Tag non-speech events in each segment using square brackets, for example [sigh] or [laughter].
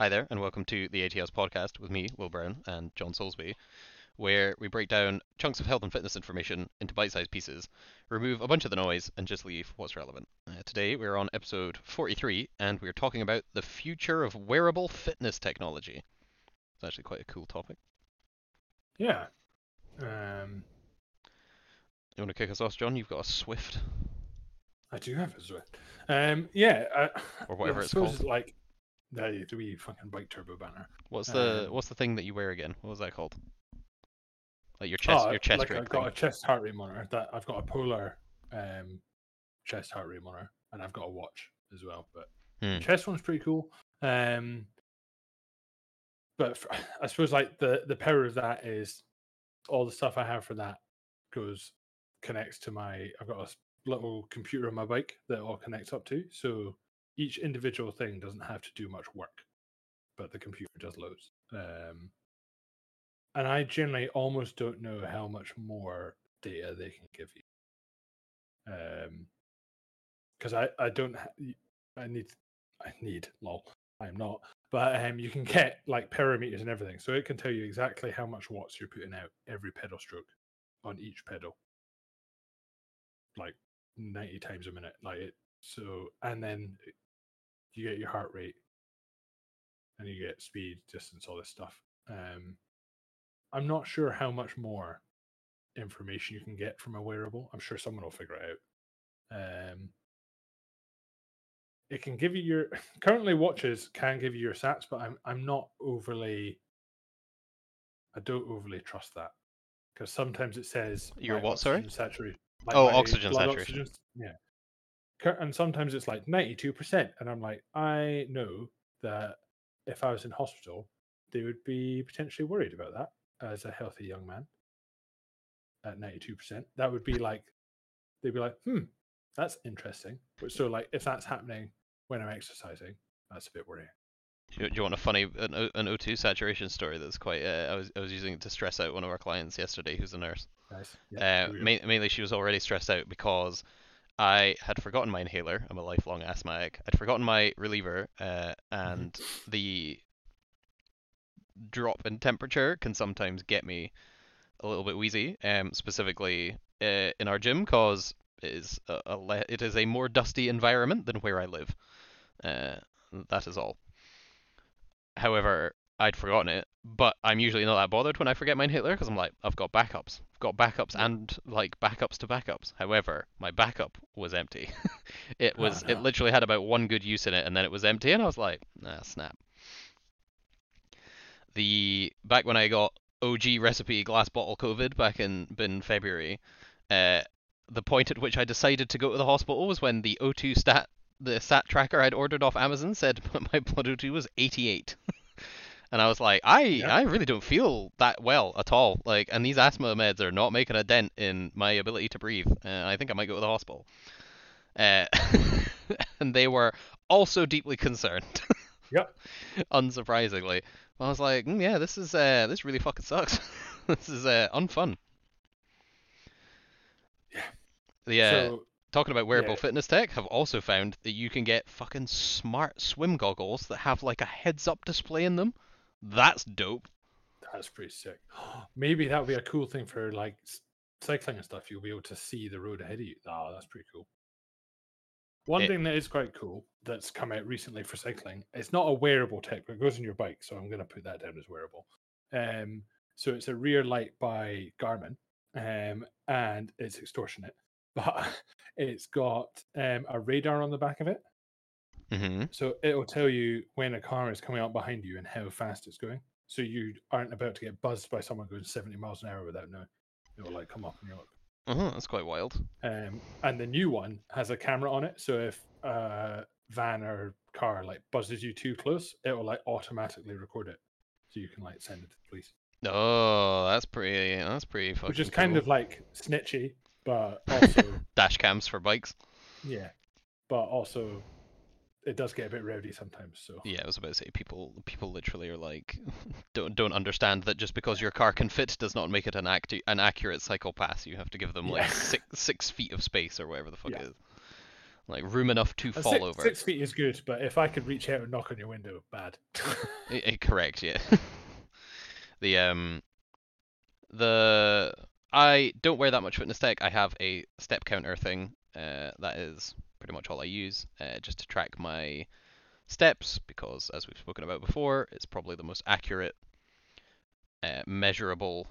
Hi there, and welcome to the ATS podcast with me, Will Brown, and John Soulsby, where we break down chunks of health and fitness information into bite sized pieces, remove a bunch of the noise, and just leave what's relevant. Uh, today, we're on episode 43, and we're talking about the future of wearable fitness technology. It's actually quite a cool topic. Yeah. Um, You want to kick us off, John? You've got a Zwift, I do have a Zwift. Um, yeah. I, or whatever I it's called. Like the wee fucking bike turbo banner. What's the um, what's the thing that you wear again? What was that called? Like your chest, Oh, your chest like I've got a chest heart rate monitor. That I've got a polar um, chest heart rate monitor, and I've got a watch as well. But Hmm. chest one's pretty cool. Um, but [sighs] I suppose like the the power of that is all the stuff I have for that goes connects to my. I've got a little computer on my bike that it all connects up to. So each individual thing doesn't have to do much work, but the computer does loads. Um, and I generally almost don't know how much more data they can give you. Um, because I I don't ha- I need I need lol I'm not, but um you can get like power meters and everything, so it can tell you exactly how much watts you're putting out every pedal stroke on each pedal, like ninety times a minute, like it. So and then you get your heart rate, and you get speed, distance, all this stuff. Um, I'm not sure how much more information you can get from a wearable. I'm sure someone will figure it out. Um, it can give you your [laughs] currently watches can give you your sats, but I'm I'm not overly. I don't overly trust that because sometimes it says Your what, sorry? oxygen saturation. Oh, oxygen saturation. oxygen- yeah. And sometimes it's like ninety two percent, and I'm like, I know that if I was in hospital, they would be potentially worried about that as a healthy young man at 92%. That would be like, they'd be like, hmm, that's interesting. But So, like, if that's happening when I'm exercising, that's a bit worrying. Do you, do you want a funny an, O- an O2 saturation story that's quite? Uh, I was I was using it to stress out one of our clients yesterday, who's a nurse. Nice. Uh, ma- mainly, she was already stressed out because I had forgotten my inhaler. I'm a lifelong asthmatic. I'd forgotten my reliever, uh, and the drop in temperature can sometimes get me a little bit wheezy. Um, specifically uh, in our gym, cause it is a, a le- it is a more dusty environment than where I live. Uh, that is all. However, I'd forgotten it, but I'm usually not that bothered when I forget my inhaler because I'm like, I've got backups. I've got backups and like backups to backups. However, my backup was empty. [laughs] it Oh, was it literally had about one good use in it and then it was empty and I was like, nah, snap. The back when I got OG recipe glass bottle COVID back in in February, uh, the point at which I decided to go to the hospital was when the O2 stat the stat tracker I'd ordered off Amazon said [laughs] my blood O2 was 88. [laughs] And I was like, I Yeah. I really don't feel that well at all. Like, and these asthma meds are not making a dent in my ability to breathe. Uh, I think I might go to the hospital. Uh, [laughs] and they were also deeply concerned, [laughs] Yep. unsurprisingly. I was like, mm, yeah, this is uh, this really fucking sucks. [laughs] this is uh, unfun. Yeah. The uh, So, talking about wearable yeah. fitness tech, have also found that you can get fucking smart swim goggles that have like a heads-up display in them. That's dope. that's pretty sick. [gasps] Maybe that would be a cool thing for like cycling and stuff. You'll be able to see the road ahead of you. Oh, that's pretty cool. One It- thing that is quite cool that's come out recently for cycling, it's not a wearable tech, but it goes on your bike. So I'm going to put that down as wearable. Um, so it's a rear light by Garmin, um, and it's extortionate, [laughs] but it's got um, a radar on the back of it. Hmm So it'll tell you when a car is coming up behind you and how fast it's going. So you aren't about to get buzzed by someone going 70 miles an hour without knowing. It will like come up and you're like, uh-huh, that's quite wild. um, and the new one has a camera on it. So if a van or car like buzzes you too close, it will like automatically record it. So you can like send it to the police, Oh, that's pretty. That's pretty fucking. which is kind cool. of like snitchy, but [laughs] also dash cams for bikes. yeah, but also it does get a bit rowdy sometimes. So Yeah, I was about to say people. People literally are like, [laughs] don't don't understand that just because your car can fit does not make it an actu- an accurate cycle pass. You have to give them like six six feet of space or whatever the fuck Yeah. it is. like room enough to fall six, over. Six feet is good, but if I could reach out and knock on your window, bad. I- [laughs] I- correct, yeah. [laughs] the um the I don't wear that much fitness tech. I have a step counter thing. Uh, that is pretty much all I use, uh, just to track my steps because, as we've spoken about before, it's probably the most accurate, uh, measurable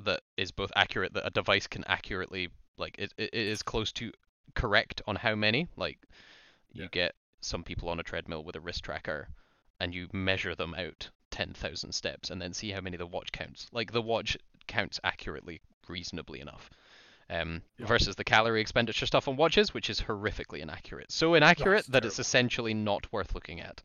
that is both accurate that a device can accurately like it, it it is close to correct on how many like you Yeah. get some people on a treadmill with a wrist tracker and you measure them out 10,000 steps and then see how many the watch counts. Like the watch counts accurately, reasonably enough. Um, Yeah. versus the calorie expenditure stuff on watches, which is horrifically inaccurate. So inaccurate That's that it's essentially not worth looking at.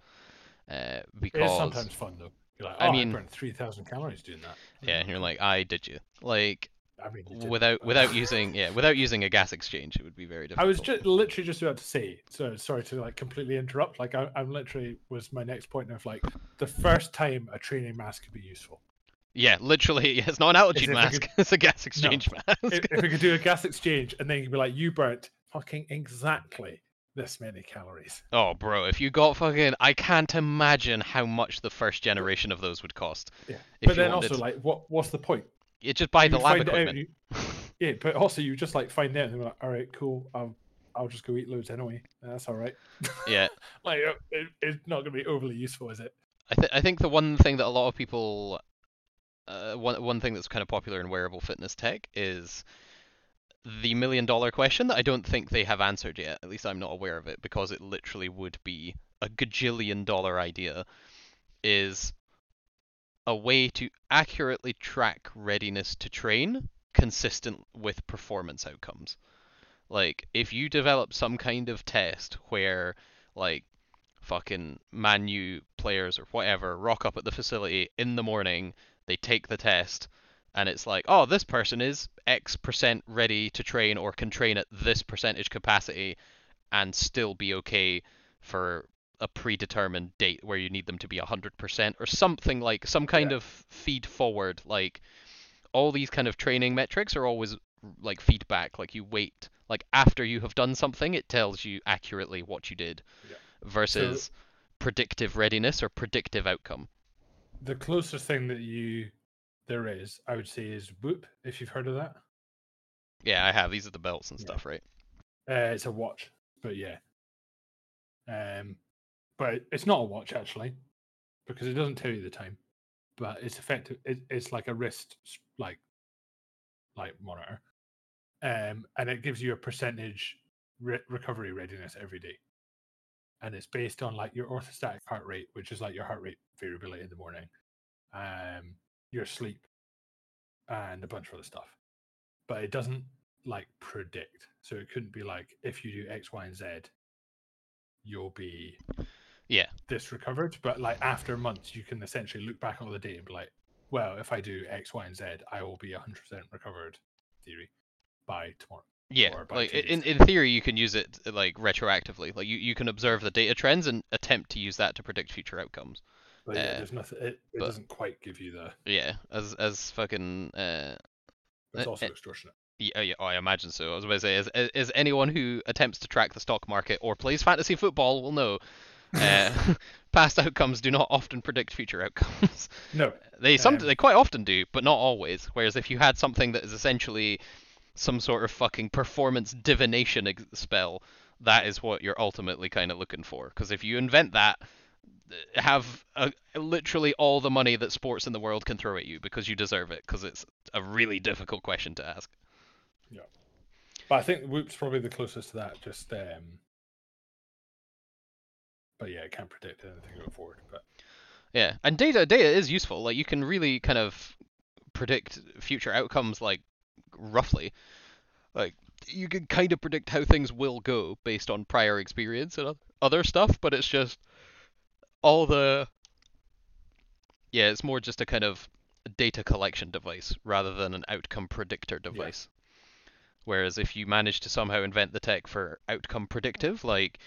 Uh, It is sometimes fun though. You're like, I oh, I, mean- burned three thousand calories doing that. yeah, and you're like, I did you like I mean, without without [laughs] using yeah without using a gas exchange, it would be very difficult. I was just literally just about to say. So sorry to like completely interrupt. Like I, I'm literally was my next point of like the first time a training mask could be useful. Yeah, literally, [laughs] it's not an I mask; could- [laughs] it's a gas exchange mask. if, if we could do a gas exchange and then you'd be like, you burnt fucking exactly this many calories. Oh, bro, if you got fucking, I can't imagine how much the first generation of those would cost. Yeah. But then wanted- also like, what what's the point? You just buy the lab it out, equipment. you- [laughs] yeah, but also you just like find out and be like, all right, cool. I'll I'll just go eat loads anyway. That's all right. Yeah, Like uh, it, it's not going to be overly useful, is it? I think I think the one thing that a lot of people, uh, one one thing that's kind of popular in wearable fitness tech is the million dollar question that I don't think they have answered yet. At least I'm not aware of it because it literally would be a gajillion dollar idea. Is a way to accurately track readiness to train consistent with performance outcomes. Like if you develop some kind of test where like fucking Manu players or whatever rock up at the facility in the morning, they take the test, and it's like, oh, this person is X percent ready to train or can train at this percentage capacity and still be okay for a predetermined date where you need them to be 100% or something like some kind Yeah. of feed forward like all these kind of training metrics are always like feedback like you wait like after you have done something it tells you accurately what you did Yeah. versus predictive readiness or predictive outcome The closest thing that you there is, I would say, is Whoop. If you've heard of that, yeah i have these are the belts and Yeah. stuff right uh, it's a watch, but yeah. Um, but it's not a watch actually, because it doesn't tell you the time. But it's effective. It, it's like a wrist like like monitor, um, and it gives you a percentage re- recovery readiness every day, and it's based on like your orthostatic heart rate, which is like your heart rate variability in the morning, um, your sleep, and a bunch of other stuff. But it doesn't like predict. So it couldn't be like if you do X, Y, and Z, you'll be Yeah. this recovered. But like after months, you can essentially look back on the data and be like, well, if I do X, Y, and Z, I will be 100% recovered. Theory by tomorrow. Yeah, like in in theory you can use it uh, like retroactively. Like you, you can observe the data trends and attempt to use that to predict future outcomes. But yeah, Uh, there's nothing. It, it but- doesn't quite give you the. Yeah, as as fucking uh It's Uh, also uh, extortionate. yeah, yeah, oh, I imagine so. I was about to say, as, as as anyone who attempts to track the stock market or plays fantasy football will know, [laughs] uh, [laughs] past outcomes do not often predict future outcomes. No, They some Um, they quite often do, but not always. Whereas if you had something that is essentially some sort of fucking performance divination ex- spell, that is what you're ultimately kind of looking for. Because if you invent that, have uh literally all the money that sports in the world can throw at you because you deserve it. Because it's a really difficult question to ask. Yeah, but I think Whoop's probably the closest to that. Just, um but yeah, it can't predict anything going forward. But Yeah, and data data is useful. Like you can really kind of predict future outcomes like roughly. Like you can kind of predict how things will go based on prior experience and other stuff, but it's just all the yeah, it's more just a kind of data collection device rather than an outcome predictor device. Whereas if you manage to somehow invent the tech for outcome predictive, like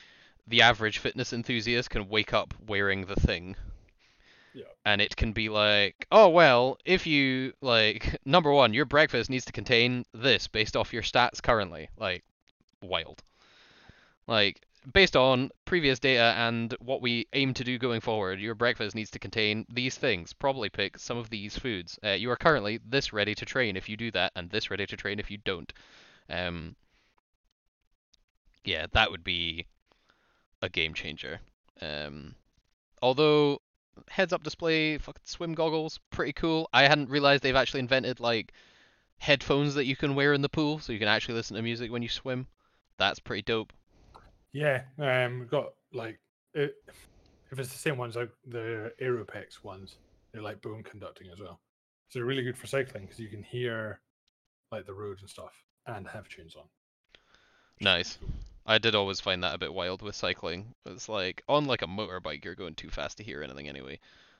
the average fitness enthusiast can wake up wearing the thing Yeah. and it can be like, oh well, if you like [laughs] number one, your breakfast needs to contain this based off your stats currently, like wild. Like based on previous data and what we aim to do going forward, your breakfast needs to contain these things. Probably pick some of these foods. Uh, you are currently this ready to train if you do that, and this ready to train if you don't. Um, yeah, that would be a game changer. Um, although heads-up display, fucking swim goggles, pretty cool. I hadn't realized they've actually invented like headphones that you can wear in the pool, so you can actually listen to music when you swim. That's pretty dope. Yeah, um, we've got like it, if it's the same ones like the Aeropex ones, they're like bone conducting as well. So they're really good for cycling because you can hear like the roads and stuff and have tunes on. Nice. cool. I did always find that a bit wild with cycling. It's like on like a motorbike, you're going too fast to hear anything anyway.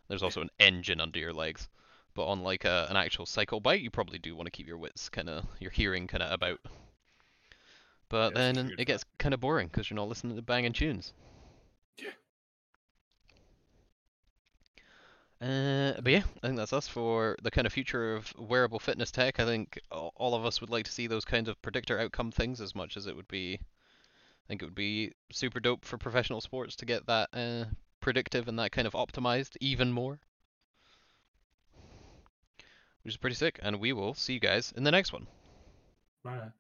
There's also an engine under your legs. But on like a, an actual cycle bike, you probably do want to keep your wits kind of, your hearing kind of about. But Yeah, then it gets kind of boring because you're not listening to banging tunes. Yeah. Uh, but yeah, I think that's us for the kind of future of wearable fitness tech. I think all all of us would like to see those kinds of predictor outcome things as much as it would be. I think it would be super dope for professional sports to get that uh, predictive and that kind of optimized even more, which is pretty sick. And we will see you guys in the next one. Right.